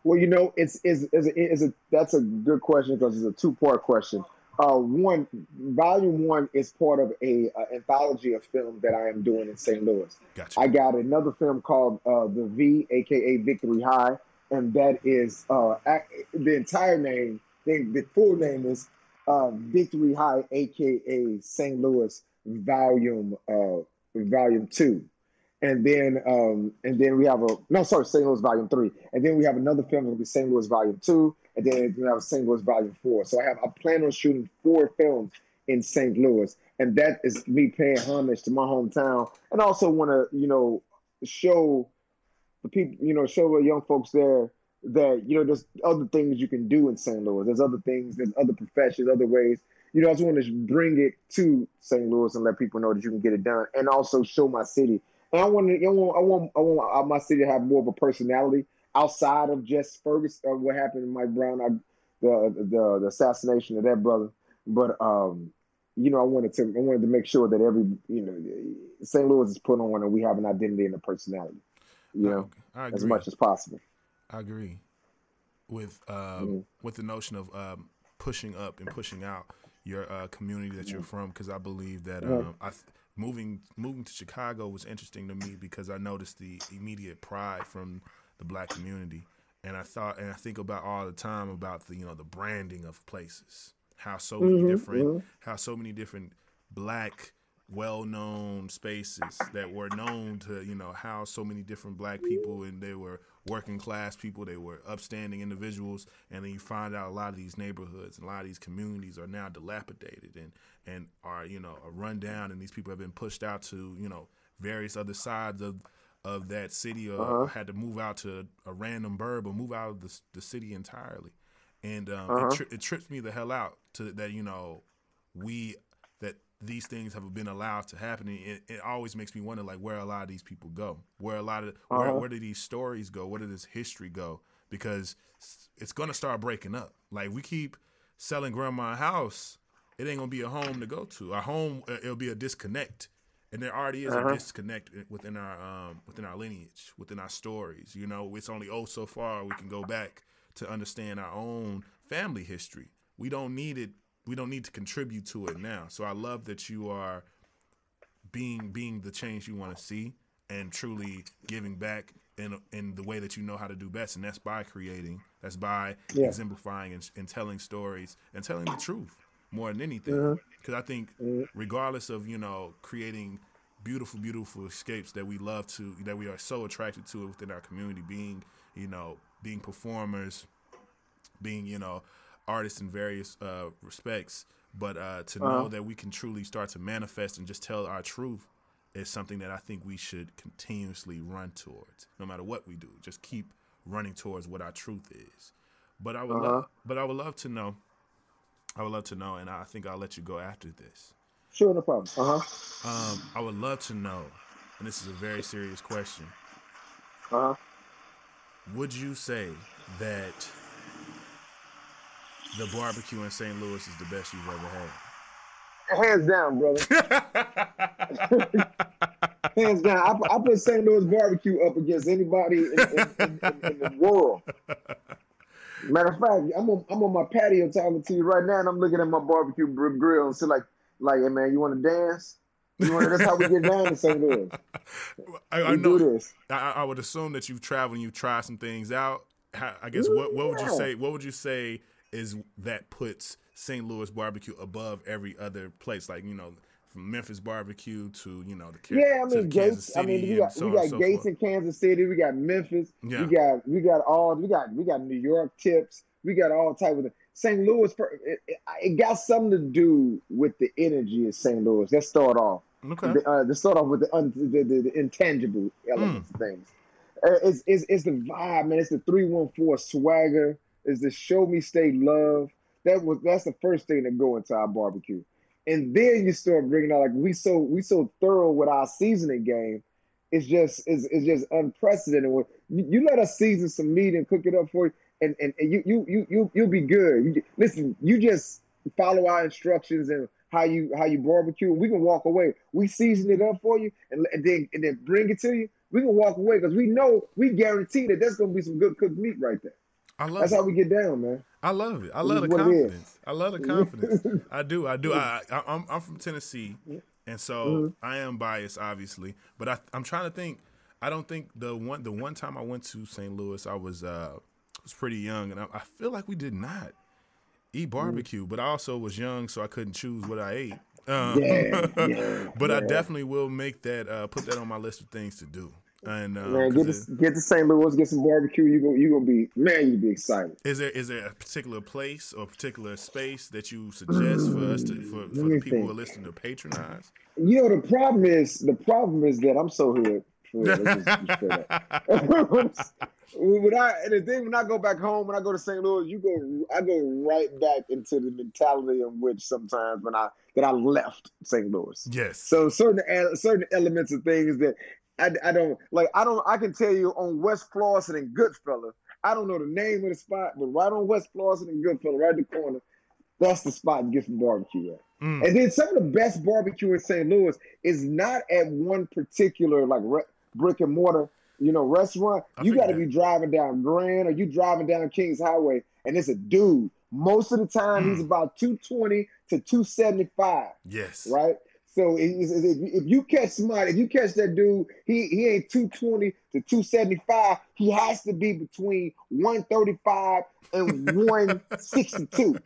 Well, you know, it's is is is a that's a good question because it's a two part question. Uh, one, volume one is part of a, a, anthology of film that I am doing in St. Louis. Gotcha. I got another film called uh, The V, aka Victory High, and that is uh, the entire name. The, the full name is uh, Victory High, aka St. Louis Volume uh, Volume Two and then um, and then we have a no sorry St. Louis Volume Three, and then we have another film that'll be St. Louis Volume Two, and then we have St. Louis Volume Four. So I have I plan on shooting four films in St. Louis, and that is me paying homage to my hometown, and also want to you know show the people you know show the young folks there that you know there's other things you can do in St. Louis. There's other things, there's other professions, other ways. You know, I just want to bring it to St. Louis and let people know that you can get it done, and also show my city and I want I want, I want, I want my city to have more of a personality outside of just Ferguson or what happened to Mike Brown, I, the, the the assassination of that brother. But um, you know, I wanted to, I wanted to make sure that every, you know, St. Louis is put on and we have an identity and a personality, you know, as much as possible. I agree with uh, mm-hmm. with the notion of um, pushing up and pushing out your uh, community that you're from, because I believe that mm-hmm. um, I. Th- moving moving to Chicago was interesting to me because I noticed the immediate pride from the black community, and I thought and I think about all the time about the you know the branding of places, how so many mm-hmm, different mm-hmm. how so many different black well-known spaces that were known to you know house so many different black people and they were working class people they were upstanding individuals. And then you find out a lot of these neighborhoods and a lot of these communities are now dilapidated and and are you know run down. And these people have been pushed out to you know various other sides of of that city or uh-huh. had to move out to a random burb or move out of the, the city entirely and um, uh-huh. it, tri- it trips me the hell out to that you know we that these things have been allowed to happen. It, it, always makes me wonder, like, where a lot of these people go, where a lot of uh-huh. where where do these stories go, where did this history go? Because it's gonna start breaking up. Like we keep selling grandma a house, it ain't gonna be a home to go to. A home, uh, it'll be a disconnect, and there already is uh-huh. a disconnect within our um, within our lineage, within our stories. You know, it's only oh so far we can go back to understand our own family history. We don't need it we don't need to contribute to it now. So I love that you are being being the change you want to see and truly giving back in in the way that you know how to do best, and that's by creating. That's by yeah. exemplifying and, and, telling stories and telling the truth more than anything. Because mm-hmm. I think, mm-hmm. regardless of you know creating beautiful, beautiful escapes that we love to, that we are so attracted to within our community, being you know being performers, being you know artists in various uh, respects, but uh, to uh-huh. know that we can truly start to manifest and just tell our truth is something that I think we should continuously run towards, no matter what we do. Just keep running towards what our truth is. But I would, uh-huh. love, but I would love to know. I would love to know, and I think I'll let you go after this. Sure, no problem. Uh huh. Um, I would love to know, and this is a very serious question. Uh huh. Would you say that the barbecue in St. Louis is the best you've ever had. Hands down, brother. *laughs* Hands down. I, I, put St. Louis barbecue up against anybody in, in, in, in, the world. Matter of fact, I'm on, I'm on my patio talking to you right now, and I'm looking at my barbecue grill and say like, like, hey man, you want to dance? You know, that's how we get down to St. Louis. I, I know. this. I, I would assume that you've traveled and you've tried some things out. I guess what what would you say? What would you say is that puts St. Louis barbecue above every other place? Like you know, from Memphis barbecue to you know the Yeah, I mean Kansas Gates. I mean we got so we got so Gates forth. in Kansas City. We got Memphis. Yeah. We got we got all we got we got New York tips. We got all type of St. Louis. It, it, it got something to do with the energy of St. Louis. Let's start off. Okay. The, uh, let's start off with the, un, the, the, the intangible elements of things. Uh, it's, it's, it's the vibe, man. It's the three one four swagger. It's the Show-Me State love. That was that's the first thing that go into our barbecue, and then you start bringing out like we so we so thorough with our seasoning game. It's just it's, it's just unprecedented. When you, you let us season some meat and cook it up for you, and, and, and you you you you you'll be good. You, listen, you just follow our instructions and how you how you barbecue. We can walk away. We season it up for you, and, and then and then bring it to you. We can walk away because we know we guarantee that there's gonna be some good cooked meat right there. I love That's it. how we get down, man. I love it. I love the is what it is. confidence. I love the *laughs* confidence. I do. I do. I, I I'm I'm from Tennessee, and so Mm-hmm. I am biased, obviously. But I I'm trying to think. I don't think the one the one time I went to St. Louis, I was uh was pretty young, and I, I feel like we did not eat Mm-hmm. barbecue. But I also was young, so I couldn't choose what I ate. Um, Yeah, *laughs* yeah, but I definitely will make that uh, put that on my list of things to do. And um, Man, get to get to St. Louis, get some barbecue. You go, you gonna be man. You be excited. Is there is there a particular place or particular space that you suggest for us to for, for the people who are listening to patronize? You know the problem is the problem is that I'm so hood. For real. Let's just be straight up. when I and the thing when I go back home when I go to St. Louis, you go I go right back into the mentality in which sometimes when I that I left St. Louis. yes. So certain certain elements of things that I, I don't like. I don't. I can tell you on West Florissant and Goodfellows. I don't know the name of the spot, but right on West Florissant and Goodfellows, right at the corner, that's the spot to get some barbecue at. Mm. And then some of the best barbecue in St. Louis is not at one particular like re- brick and mortar, you know, restaurant. I you got to be driving down Grand or you driving down Kings Highway, and it's a dude. Most of the time, he's Mm. about two twenty to two seventy five yes. right? So it- it's- it's- if, you catch somebody, if you catch that dude, he he ain't two twenty to two seventy five. He has to be between one thirty five and one sixty two.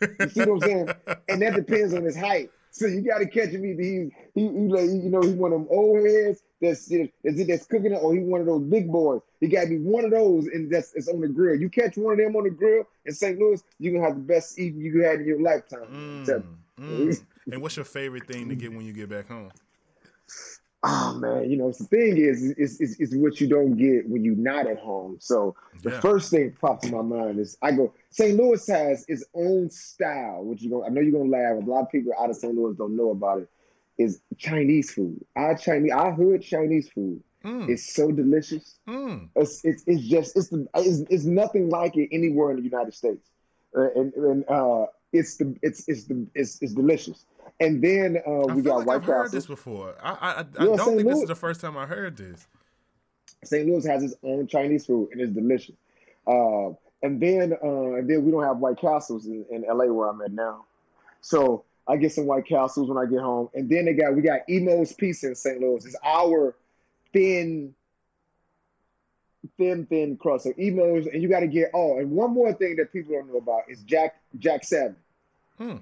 *laughs* You see what I'm saying? And that depends on his height. So you got to catch him either he he, he like you know he one of them old heads that's that's, that's cooking it, or he one of those big boys. He got to be one of those, and that's it's on the grill. You catch one of them on the grill in St. Louis, you gonna have the best eating you had in your lifetime. I'm. Mm, mm. And what's your favorite thing to get when you get back home? Oh man, you know the thing is, is is is what you don't get when you're not at home. So the Yeah. first thing that pops in my mind is I go. St. Louis has its own style, which you go. I know you're gonna laugh. A lot of people out of St. Louis don't know about it. Is Chinese food. Our Chinese, our hood Chinese food Mm, is so delicious. mm. It's it's, it's just it's the it's, it's nothing like it anywhere in the United States, uh, and and uh, it's the it's it's the it's, it's delicious. And then uh, we got like White I've heard this before. I I, I, don't St. think this is the first time I heard this. St. Louis has its own Chinese food and it's delicious. Uh, and then uh, and then we don't have White Castles in, in LA where I'm at now. So I get some White Castles when I get home. And then they got we got Imo's Pizza in St. Louis. It's our thin, thin, thin crust. So Imo's, and you got to get oh, and one more thing that people don't know about is Jack Jack Salmon. Hmm.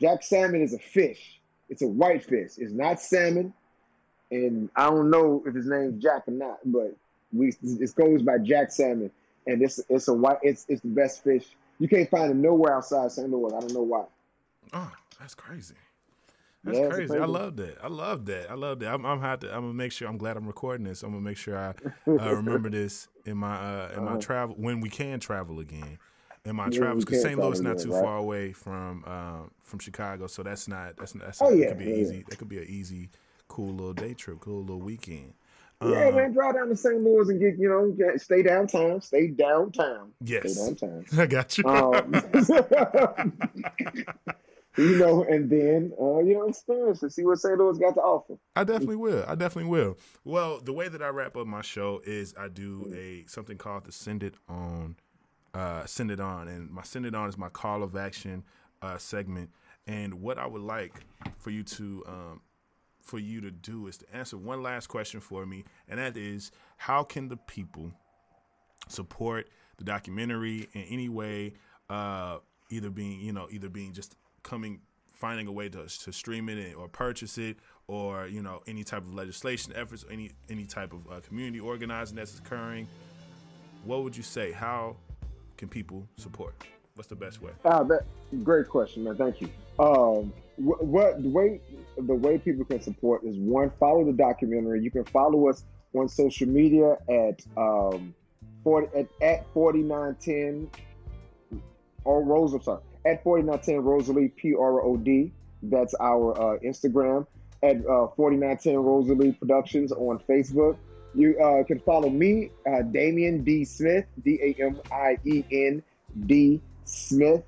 Jack salmon is a fish. It's a white fish. It's not salmon, and I don't know if his name's Jack or not, but we it goes by Jack salmon, and it's it's a white. It's it's the best fish. You can't find it nowhere outside St. Louis. I don't know why. Oh, that's crazy. That's Yeah, crazy. I love that. I love that. I love that. I'm, I'm have to. I'm gonna make sure. I'm glad I'm recording this. I'm gonna make sure I uh, *laughs* remember this in my uh, in my Uh-huh. travel when we can travel again. In my Yeah, travels, because St. Louis not too right? far away from um, from Chicago, so that's not that's that's Oh, that yeah, could be yeah. easy. That could be an easy, cool little day trip, cool little weekend. Yeah, Um, man, drive down to St. Louis and get you know get, stay downtown. Stay downtown. Yes. Stay downtown. *laughs* I got you. Um, *laughs* you know, and then uh, you know experience and see what St. Louis got to offer. I definitely will. I definitely will. Well, the way that I wrap up my show is I do a something called the send it on, uh, send it on, and my send it on is my call of action uh, segment. And what I would like for you to um, for you to do is to answer one last question for me, and that is, how can the people support the documentary in any way? Uh, either being, you know, either being just coming, finding a way to, to stream it or purchase it, or you know, any type of legislation efforts, any any type of uh, community organizing that's occurring. What would you say? How can people support? What's the best way? Ah, that great question, man. Thank you. Um, wh- what the way the way people can support is one, follow the documentary. You can follow us on social media at um, 40 at, at 4910 or Rose. I'm sorry, at 4910 Rosalie P R O D. That's our uh, Instagram at uh, 4910 Rosalie Productions on Facebook. You uh, can follow me, uh, Damien D. Smith, D A M I E N D Smith,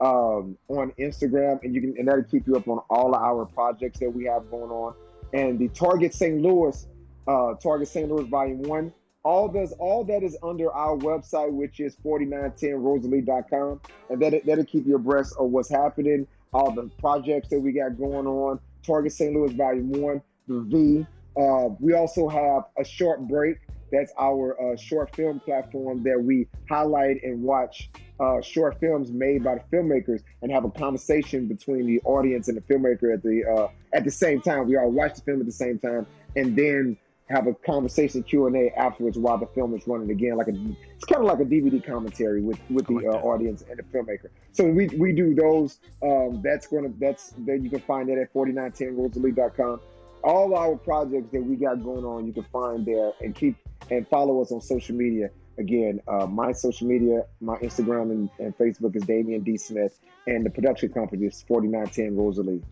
um, on Instagram, and you can and that'll keep you up on all of our projects that we have going on. And the Target St. Louis, uh, Target St. Louis Volume One, all does all that is under our website, which is 4910rosalie.com, and that that'll keep you abreast of what's happening, all the projects that we got going on. Target St. Louis Volume One, the V. Uh, we also have a short break. That's our uh, short film platform that we highlight and watch uh, short films made by the filmmakers and have a conversation between the audience and the filmmaker at the uh, at the same time. We all watch the film at the same time and then have a conversation Q and A afterwards while the film is running again. Like a, it's kind of like a DVD commentary with with the like uh, audience and the filmmaker. So we we do those. Um, that's gonna that's then you can find that at 4910rosalie.com. All our projects that we got going on, you can find there and keep and follow us on social media. Again, uh, my social media, my Instagram and, and Facebook is Damien D Smith, and the production company is 4910 Rosalie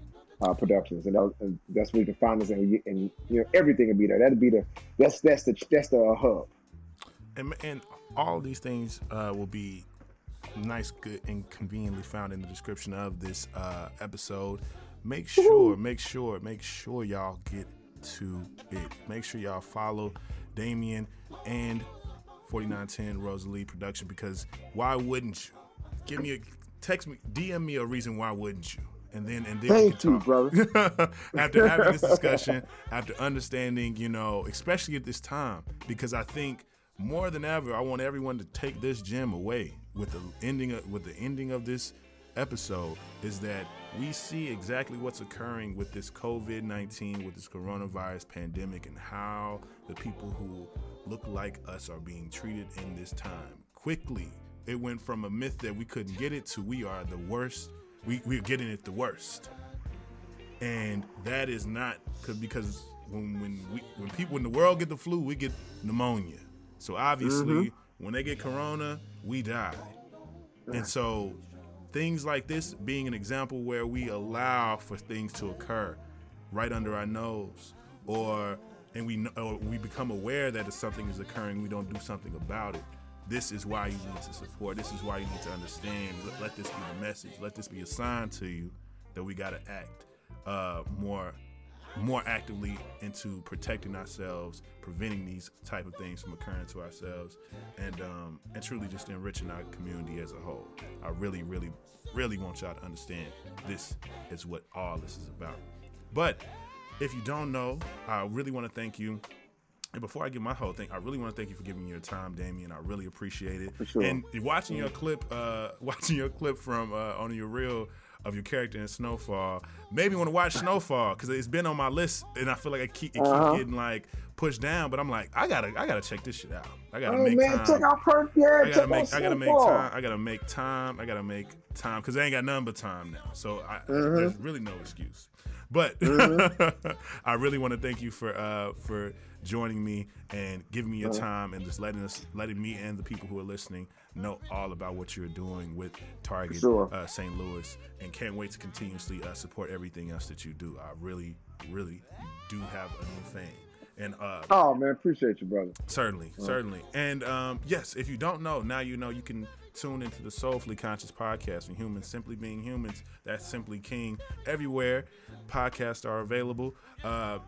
uh, Productions, and, that- and that's where you can find us, and, and you know everything will be there. That'll be the that's that's the that's the hub. and, and all these things uh, will be nice, good, and conveniently found in the description of this uh, episode. Make sure, make sure, make sure y'all get to it. Make sure y'all follow Damien and 4910 Rosalie Production because why wouldn't you? Give me a text me, DM me a reason why wouldn't you? And then and then Thank you, brother. *laughs* after having this discussion, after understanding, you know, especially at this time, because I think more than ever, I want everyone to take this gem away with the ending of, with the ending of this episode is that we see exactly what's occurring with this COVID 19, with this coronavirus pandemic, and how the people who look like us are being treated in this time. Quickly, it went from a myth that we couldn't get it to we are the worst. We, we're getting it the worst and that is not because when when we when people in the world get the flu, we get pneumonia. So obviously, mm-hmm. when they get corona, we die. And so things like this being an example where we allow for things to occur right under our nose, or and we kn- or we become aware that if something is occurring, we don't do something about it. This is why you need to support. This is why you need to understand. Let, let this be the message. Let this be a sign to you that we got to act uh, more more actively into protecting ourselves, preventing these type of things from occurring to ourselves, and um, and truly just enriching our community as a whole. I really, really, really want y'all to understand this is what all this is about. But if you don't know, I really want to thank you. And before I give my whole thing, I really want to thank you for giving me your time, Damien. I really appreciate it. Sure. And watching your clip, uh, *laughs* watching your clip from uh, on your reel of your character in Snowfall, made me want to watch Snowfall because it's been on my list, and I feel like I keep it Uh-huh. keep getting like pushed down. But I'm like, I gotta, I gotta check this shit out. I gotta Oh make man, time. check out Purge. Yeah, I check gotta out make, I gotta make time. I gotta make time. I gotta make time because I ain't got none but time now. So I, there's really no excuse. But *laughs* I really want to thank you for uh, for joining me and giving me your time and just letting us, letting me and the people who are listening know all about what you're doing with Target Sure. uh, St. Louis, and can't wait to continuously uh, support everything else that you do. I really, really do have a new fame. And uh, Oh man, appreciate you, brother. Certainly, certainly. And um, yes, if you don't know, now you know you can tune into the Soulfully Conscious podcast from Humans Simply Being Humans. That's Simply King. Everywhere podcasts are available. Uh,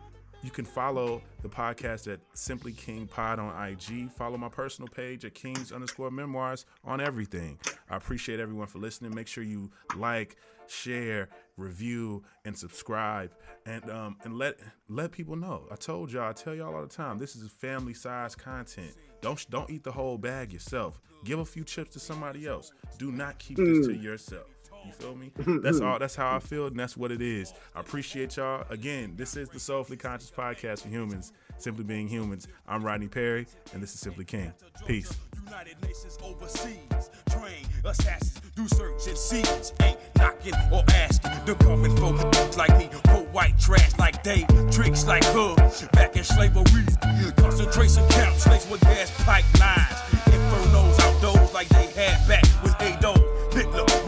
You can follow the podcast at Simply King Pod on IG. Follow my personal page at Kings underscore Memoirs on everything. I appreciate everyone for listening. Make sure you like, share, review, and subscribe, and um and let let people know. I told y'all, I tell y'all all the time, this is family size content. Don't don't eat the whole bag yourself. Give a few chips to somebody else. Do not keep this to yourself. You feel me? *laughs* That's all. That's how I feel, and that's what it is. I appreciate y'all. Again, this is the Soulfully Conscious Podcast for humans, simply being humans. I'm Rodney Perry, and this is Simply King. Peace. United Nations overseas. Train assassins, do search and seize. Ain't knocking or asking. They're coming for like me. Pull white trash like they. Tricks like her. Back in slavery. Concentration camps. Slaves with gas pipelines. Infernos outdoors like they had back with Adolf. Hitler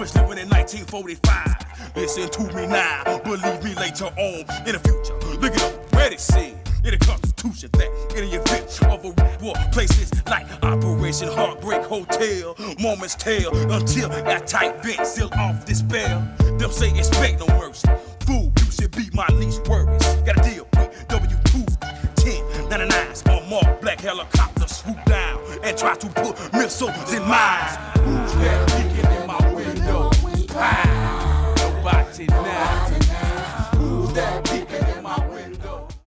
was living in 1945. Listen to me now. Believe me later on in the future. Look at. Where it said in the Constitution that in the event of a war, places like Operation Heartbreak Hotel, moments tell until that tight vent seal off despair. Them say expect no mercy. Fool, you should be my least worries. Got a deal with W2 10 99s on mark black helicopter swoop down and try to put missiles in mines. Who's that Nobody now.